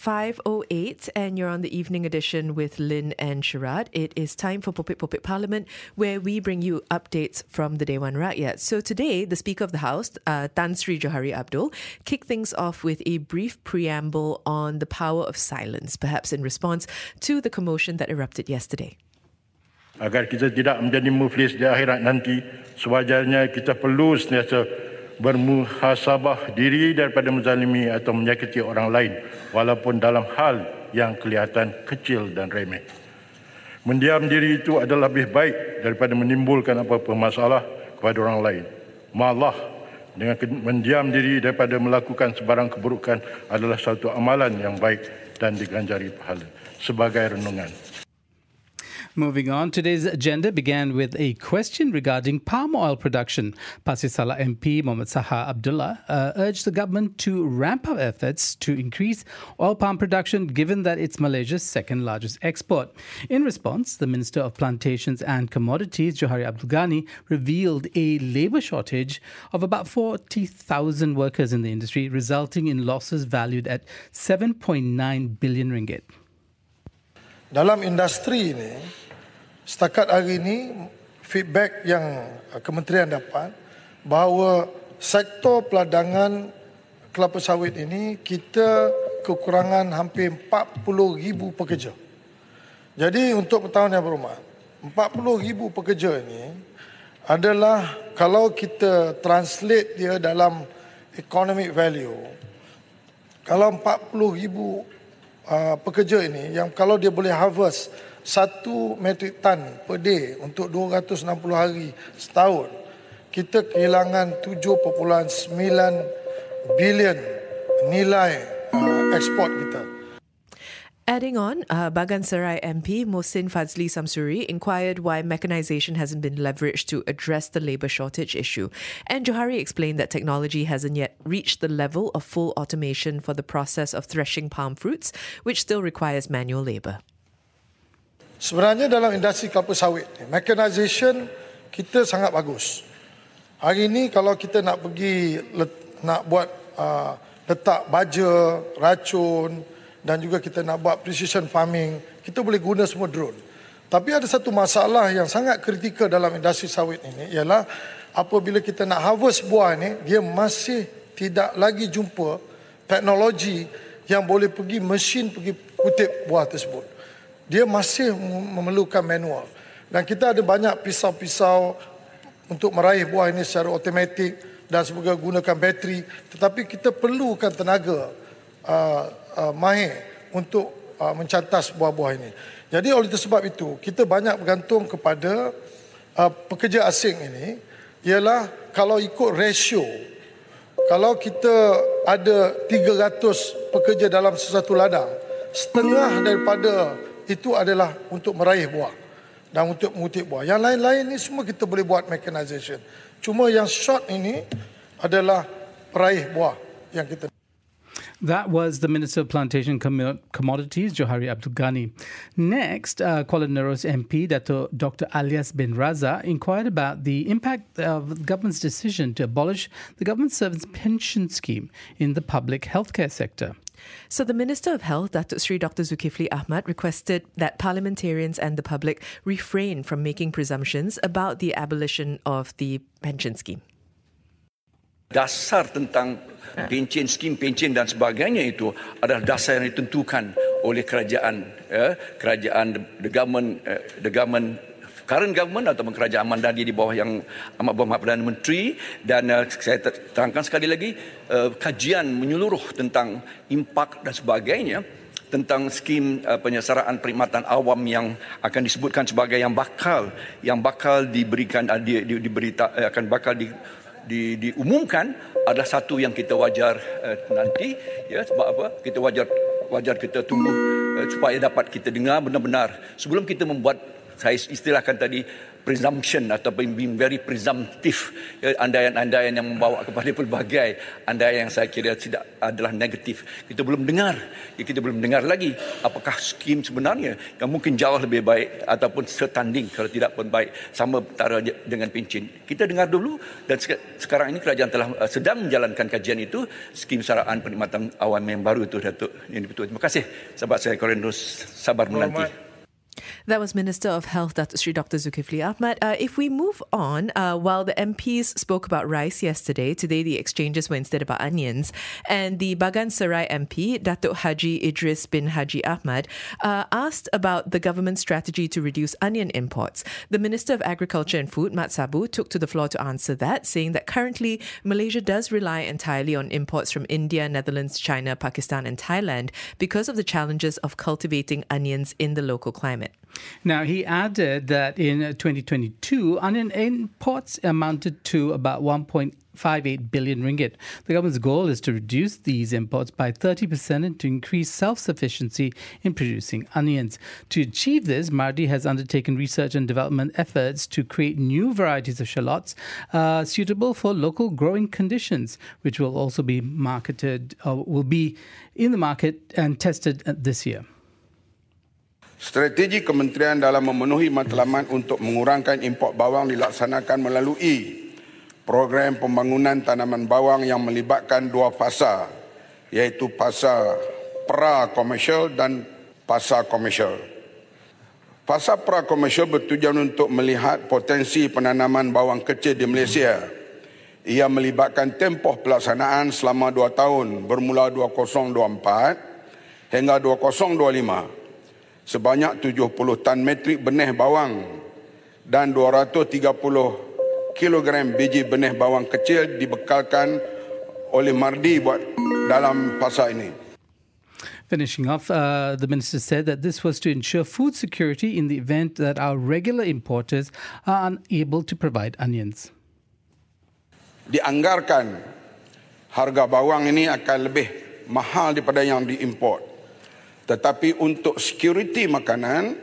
5.08 and you're on the evening edition with Lynn and Sharad. It is time for Popit Popit Parliament where we bring you updates from the day Dewan Rakyat. So today, the Speaker of the House, uh, Tan Sri Johari Abdul, kicked things off with a brief preamble on the power of silence, perhaps in response to the commotion that erupted yesterday. Agar kita tidak menjadi muflis di akhirat nanti, sewajarnya kita perlu sentiasa bermuhasabah diri daripada menzalimi atau menyakiti orang lain walaupun dalam hal yang kelihatan kecil dan remeh. Mendiam diri itu adalah lebih baik daripada menimbulkan apa-apa masalah kepada orang lain. Malah dengan mendiam diri daripada melakukan sebarang keburukan adalah satu amalan yang baik dan diganjari pahala. Sebagai renungan. Moving on, today's agenda began with a question regarding palm oil production. Pasir Salah MP Mohamed Saha Abdullah uh, urged the government to ramp up efforts to increase oil palm production given that it's Malaysia's second largest export. In response, the Minister of Plantations and Commodities, Johari Abdul Ghani, revealed a labour shortage of about 40,000 workers in the industry, resulting in losses valued at 7.9 billion ringgit. Dalam industri ini, setakat hari ini, feedback yang kementerian dapat bahawa sektor peladangan kelapa sawit ini kita kekurangan hampir 40 ribu pekerja. Jadi untuk tahun yang berumah, 40 ribu pekerja ini adalah kalau kita translate dia dalam economic value, kalau 40 ribu uh, pekerja ini yang kalau dia boleh harvest satu metrik tan per day untuk 260 hari setahun kita kehilangan 7.9 bilion nilai uh, ekspor kita Adding on, uh, Bagan Serai MP Mohsin Fazli Samsuri inquired why mechanization hasn't been leveraged to address the labour shortage issue. And Johari explained that technology hasn't yet reached the level of full automation for the process of threshing palm fruits, which still requires manual labour. Sebenarnya dalam industri kelapa sawit, mechanization kita sangat bagus. Hari ini kalau kita nak pergi nak buat uh, letak baja, racun, dan juga kita nak buat precision farming, kita boleh guna semua drone. Tapi ada satu masalah yang sangat kritikal dalam industri sawit ini ialah apabila kita nak harvest buah ini, dia masih tidak lagi jumpa teknologi yang boleh pergi mesin pergi kutip buah tersebut. Dia masih memerlukan manual. Dan kita ada banyak pisau-pisau untuk meraih buah ini secara automatik dan semoga gunakan bateri. Tetapi kita perlukan tenaga uh, uh, mahir untuk uh, mencantas buah-buah ini. Jadi oleh sebab itu, kita banyak bergantung kepada uh, pekerja asing ini ialah kalau ikut ratio kalau kita ada 300 pekerja dalam sesuatu ladang setengah daripada itu adalah untuk meraih buah dan untuk mengutip buah. Yang lain-lain ini semua kita boleh buat mechanization. Cuma yang short ini adalah peraih buah yang kita That was the Minister of Plantation Commodities, Johari Abdul Ghani. Next, uh, Kuala Nerus MP, Dr. Alias bin Raza, inquired about the impact of the government's decision to abolish the government servants pension scheme in the public healthcare sector. So, the Minister of Health, Datuk Sri Dr. Zulkifli Ahmad, requested that parliamentarians and the public refrain from making presumptions about the abolition of the pension scheme. Dasar tentang pencen skim pencen dan sebagainya itu adalah dasar yang ditentukan oleh kerajaan ya, kerajaan the government uh, the government current government atau kerajaan Mandadi di bawah yang amat berhormat Perdana Menteri. Dan uh, saya terangkan sekali lagi uh, kajian menyeluruh tentang impak dan sebagainya tentang skim uh, penyelesaraan perkhidmatan awam yang akan disebutkan sebagai yang bakal yang bakal diberikan uh, di, di, diberita uh, akan bakal di di, diumumkan adalah satu yang kita wajar uh, nanti ya sebab apa? Kita wajar wajar kita tunggu uh, supaya dapat kita dengar benar-benar. Sebelum kita membuat saya istilahkan tadi presumption atau being very presumptive ya, andaian-andaian yang membawa kepada pelbagai andaian yang saya kira tidak adalah negatif. Kita belum dengar, ya, kita belum dengar lagi apakah skim sebenarnya yang mungkin jauh lebih baik ataupun setanding kalau tidak pun baik sama antara dengan pencin. Kita dengar dulu dan sekarang ini kerajaan telah uh, sedang menjalankan kajian itu skim saraan penikmatan awam yang baru itu Datuk Yang. Terima kasih sahabat saya Korendus sabar menanti. That was Minister of Health, Sri Dr. Zulkifli Ahmad. Uh, if we move on, uh, while the MPs spoke about rice yesterday, today the exchanges were instead about onions. And the Bagan Sarai MP, Datuk Haji Idris bin Haji Ahmad, uh, asked about the government's strategy to reduce onion imports. The Minister of Agriculture and Food, Mat Sabu, took to the floor to answer that, saying that currently Malaysia does rely entirely on imports from India, Netherlands, China, Pakistan, and Thailand because of the challenges of cultivating onions in the local climate. Now, he added that in 2022, onion imports amounted to about 1.58 billion ringgit. The government's goal is to reduce these imports by 30% and to increase self sufficiency in producing onions. To achieve this, Mardi has undertaken research and development efforts to create new varieties of shallots uh, suitable for local growing conditions, which will also be marketed, uh, will be in the market and tested this year. Strategi kementerian dalam memenuhi matlamat untuk mengurangkan import bawang dilaksanakan melalui program pembangunan tanaman bawang yang melibatkan dua fasa iaitu fasa pra-komersial dan fasa komersial. Fasa pra-komersial bertujuan untuk melihat potensi penanaman bawang kecil di Malaysia. Ia melibatkan tempoh pelaksanaan selama dua tahun bermula 2024 hingga 2025 sebanyak 70 tan metrik benih bawang dan 230 kilogram biji benih bawang kecil dibekalkan oleh Mardi buat dalam pasar ini. Finishing off, uh, the minister said that this was to ensure food security in the event that our regular importers are unable to provide onions. Dianggarkan harga bawang ini akan lebih mahal daripada yang diimport. Tetapi untuk security makanan,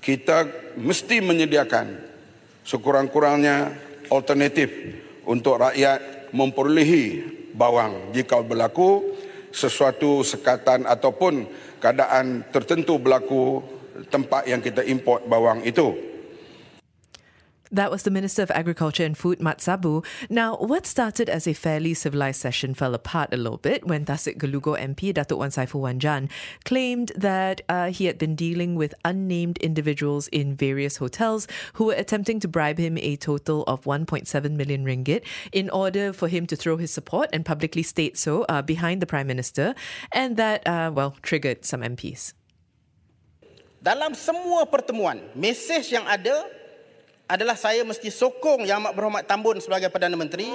kita mesti menyediakan sekurang-kurangnya alternatif untuk rakyat memperolehi bawang jika berlaku sesuatu sekatan ataupun keadaan tertentu berlaku tempat yang kita import bawang itu. That was the Minister of Agriculture and Food, Matsabu. Now, what started as a fairly civilized session fell apart a little bit when Tasik Galugo MP, Datuk Wan Saiful Wanjan, claimed that uh, he had been dealing with unnamed individuals in various hotels who were attempting to bribe him a total of 1.7 million ringgit in order for him to throw his support and publicly state so uh, behind the Prime Minister, and that, uh, well, triggered some MPs. Dalam semua pertemuan, mesej yang ada adalah saya mesti sokong Yang Amat Berhormat Tambun sebagai Perdana Menteri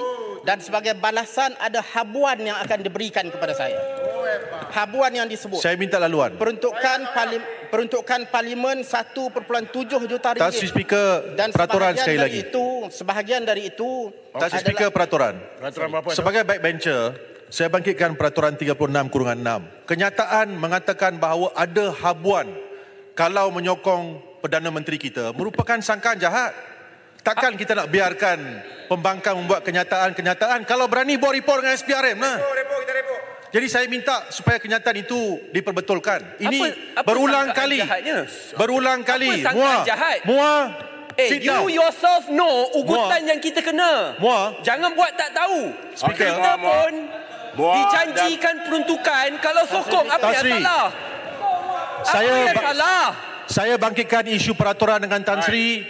dan sebagai balasan ada habuan yang akan diberikan kepada saya. Habuan yang disebut. Saya minta laluan. Peruntukan palim, peruntukan parlimen 1.7 juta ringgit. Tak speaker dan peraturan sekali lagi. Itu, sebahagian dari itu Tak speaker peraturan. Peraturan berapa? Sebagai backbencher, saya bangkitkan peraturan 36 kurungan 6. Kenyataan mengatakan bahawa ada habuan kalau menyokong Perdana Menteri kita merupakan sangkaan jahat. Takkan kita nak biarkan pembangkang membuat kenyataan-kenyataan kalau berani buat report dengan SPRM lah. Jadi saya minta supaya kenyataan itu diperbetulkan. Ini apa, apa berulang kali. Jahatnya? Berulang kali. Apa Mua. jahat? Mua. Eh, Sit you down. yourself know ugutan Mua. yang kita kena. Mua. Jangan buat tak tahu. Speaker. Kita Mua, pun Mua dijanjikan peruntukan kalau sokong apa Tan yang salah? Saya apa yang salah? Saya bangkitkan isu peraturan dengan Tan Sri.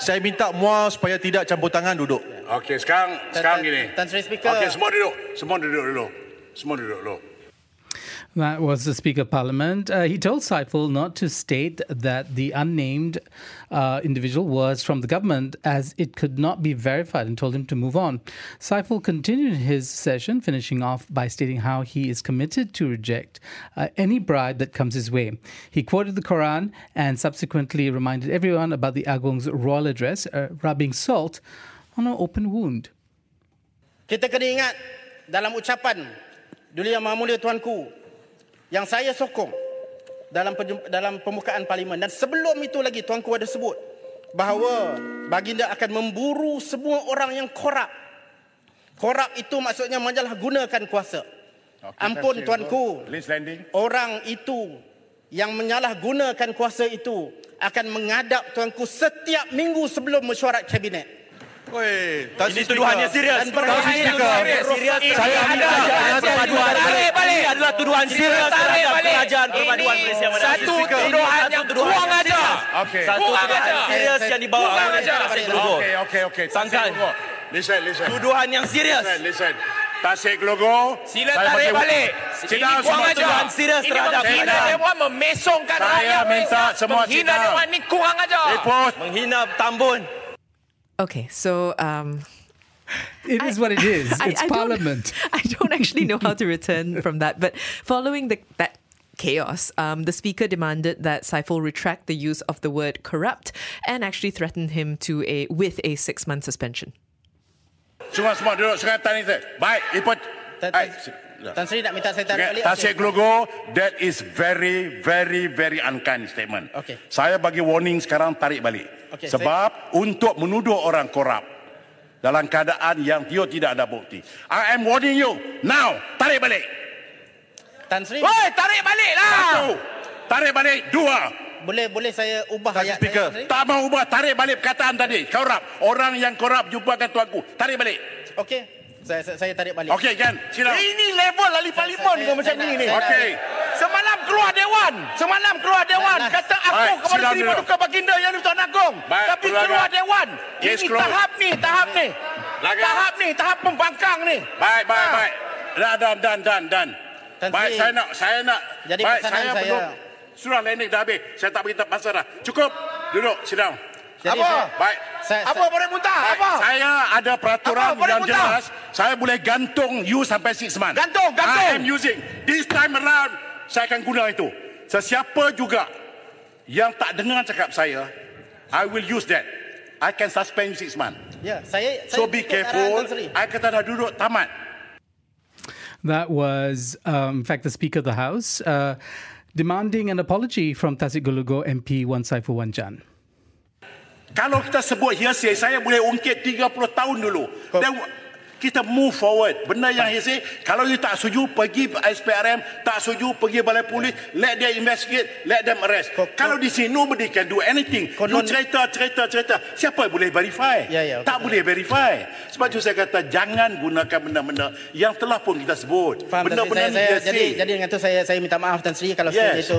Saya minta Mua supaya tidak campur tangan duduk. Okey, sekarang sekarang gini. Tan Sri Speaker. Okey, semua duduk. Semua duduk dulu. Semua duduk dulu. That was the Speaker of Parliament. Uh, he told Saiful not to state that the unnamed uh, individual was from the government as it could not be verified and told him to move on. Saiful continued his session, finishing off by stating how he is committed to reject uh, any bribe that comes his way. He quoted the Quran and subsequently reminded everyone about the Agong's royal address, uh, rubbing salt on an open wound. Kita kena ingat dalam ucapan Duli Yang Maha Mulia Tuanku yang saya sokong dalam dalam pembukaan parlimen dan sebelum itu lagi tuanku ada sebut bahawa baginda akan memburu semua orang yang korup. Korup itu maksudnya menyalahgunakan kuasa. Ampun tuanku, orang itu yang menyalahgunakan kuasa itu akan mengadap tuanku setiap minggu sebelum mesyuarat kabinet. Oi, Ini tuduhan yang serius. Dan berkali- Serius. Saya minta perpaduan. Tarik balik. Ini adalah tuduhan serius terhadap kerajaan perpaduan Malaysia Madani. Satu tuduhan yang kurang aja. Okay. Satu tuduhan serius yang dibawa oleh aja. Tasik Logo. Okay. Sangkan. Tasik Logo. Listen, listen. Tuduhan yang serius. Listen, listen. Tasik Logo. Sila saya tarik balik. Sit Ini kurang semua. aja. tuduhan serius Ini terhadap menghina. Dewan, memesongkan Saya rakyat minta Malaysia. semua sit Menghina down. Dewan ni kurang aja. Report. Menghina Tambun. Okay, so um, It is what it is. I- It's I don't- Parliament. I don't actually know how to return from that. But following the, that chaos, um, the speaker demanded that Saiful retract the use of the word corrupt and actually threatened him to a with a six month suspension. Semua semua duduk sekatan itu. Baik, ikut. Tan, Baik. Tan, Tan Sri nak minta saya tarik Okay, balik. Tasik Logo, that is very, very, very unkind statement. Okay. Saya bagi warning sekarang tarik balik. Okay, Sebab untuk menuduh orang korup dalam keadaan yang dia tidak ada bukti. I am warning you now. Tarik balik. Tan Sri, Woi, tarik balik lah. Satu. Tarik balik. Dua. boleh boleh saya ubah ayat Speaker. saya? Tan Sri? Tak mau ubah. Tarik balik perkataan tadi. Korup. Orang yang korup jumpakan tuanku. Tarik balik. Okey. Saya, saya saya tarik balik. Okey kan? Sila. Ini level ahli parlimen saya- kau macam saya ni ni. saya Okey. Semalam keluar Dewan. Semalam keluar Dewan. Nas. Kata aku Baik, kepada Seri. Paduka Baginda yang Tuan Agong. Baik, Tapi keluarga. keluar Dewan. Yes, Ini close. tahap ni, tahap ni. Laga. Tahap ni, tahap pembangkang ni. Baik, baik, Ah. baik. Dan, dan, dan, dan, dan. Tan Baik, saya nak, saya nak. Jadi baik, saya, saya- belum. Surah landing dah habis. Saya tak beritahu pasal dah. Cukup. Duduk, sit down. Jadi Apa? saya- Baik. Saya, Apa saya, boleh muntah? Baik, Apa? Saya ada peraturan Apa? Yang muntah? jelas. Saya boleh gantung you sampai six months. Gantung, gantung. I am using. This time around, saya akan guna itu. Sesiapa juga yang tak dengar cakap saya, I will use that. I can suspend you six months. ya, saya So saya be ikut arahan careful. I kata dah duduk tamat. That was, um, in fact, the Speaker of the House uh, demanding an apology from Tasik Gulugo MP Wan Saiful Wanjan. Kalau kita sebut hearsay, saya boleh ungkit 30 tahun dulu. Then kita move forward. Benda yang hearsay, kalau you tak setuju, pergi SPRM, tak setuju, pergi balai polis, let them investigate, let them arrest. Kau- kalau di sini, nobody can do anything. You Konon- cerita, cerita, cerita. Siapa boleh verify? Ya, ya, tak betul. boleh verify. Sebab itu saya kata, jangan gunakan benda-benda yang telah pun kita sebut. Faham. Benda-benda saya, ni saya, jadi jadi dengan tu saya saya minta maaf Tan Sri kalau Yes. sekiranya itu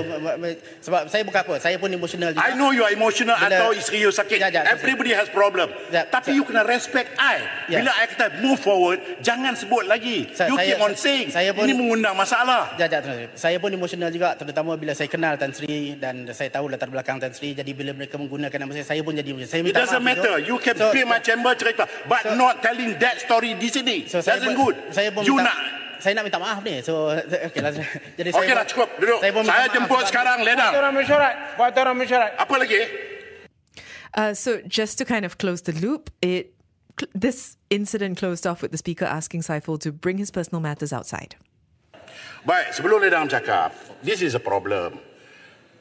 sebab saya bukan apa saya pun emosional juga. I know you are emotional Bila- atau isteri you sakit. Ya, ya, Everybody has problem. Ya, Tapi saya- you kena respect I. Ya. Bila I kata move forward, jangan sebut lagi. Saya- you saya- keep on saying. saya pun- Ini mengundang masalah. Ya, Tan Sri. Saya pun emosional juga terutama bila saya kenal Tan Sri dan saya tahu latar belakang Tan Sri jadi bila mereka menggunakan nama saya saya pun jadi saya It minta doesn't maaf matter. itu. You can So- be my chamber cerita. But so- not telling that story di sini. So, saya doesn't pun, good. Saya pun you minta, nak. saya nak minta maaf ni. So okeylah. Jadi Okey saya lah cukup. Duduk. Saya, Saya jemput sekarang. Ledang. Buat orang mesyuarat. Buat orang mesyuarat. Apa lagi? Uh, so just to kind of close the loop, it this incident closed off with the speaker asking Saiful to bring his personal matters outside. Baik, sebelum Ledang cakap, this is a problem.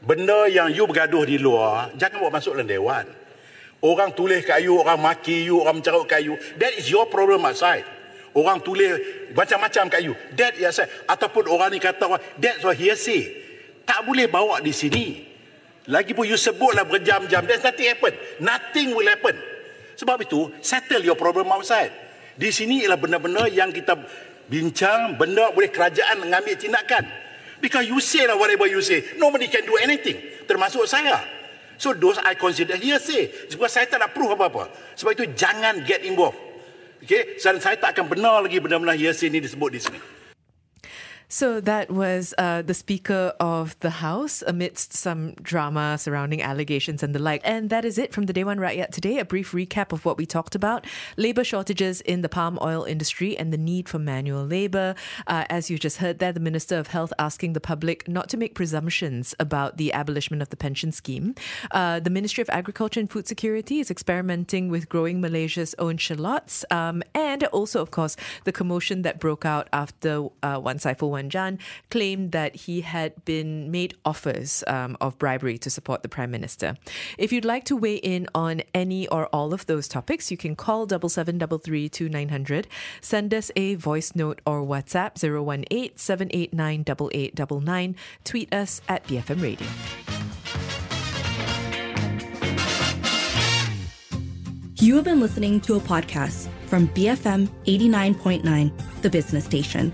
Benda yang you bergaduh di luar, jangan bawa masuk dalam dewan. Orang tulis kat you, orang maki you, orang mencarut kat you. That is your problem outside. Orang tulis macam-macam kat you. That is outside. Ataupun orang ni kata, that's what hearsay. Tak boleh bawa di sini. Lagipun you sebutlah berjam-jam. There's nothing happen. Nothing will happen. Sebab itu, settle your problem outside. Di sini ialah benda-benda yang kita bincang, benda boleh kerajaan mengambil tindakan. Because you say lah whatever you say. Nobody can do anything. Termasuk saya. So those I consider hearsay. Sebab saya tak nak proof apa-apa. Sebab itu jangan get involved. Okay? Dan saya tak akan benar lagi benda-benda hearsay ni disebut di sini. So that was uh, the Speaker of the House amidst some drama surrounding allegations and the like. And that is it from the Day One Rakyat today. A brief recap of what we talked about labor shortages in the palm oil industry and the need for manual labor. Uh, as you just heard there, the Minister of Health asking the public not to make presumptions about the abolishment of the pension scheme. Uh, the Ministry of Agriculture and Food Security is experimenting with growing Malaysia's own shallots. Um, and also, of course, the commotion that broke out after uh, Wan Saiful Wan Jan, claimed that he had been made offers um, of bribery to support the Prime Minister. If you'd like to weigh in on any or all of those topics, you can call 7733 2900, send us a voice note or WhatsApp 018 789 8899, tweet us at BFM Radio. You have been listening to a podcast from BFM 89.9, the business station.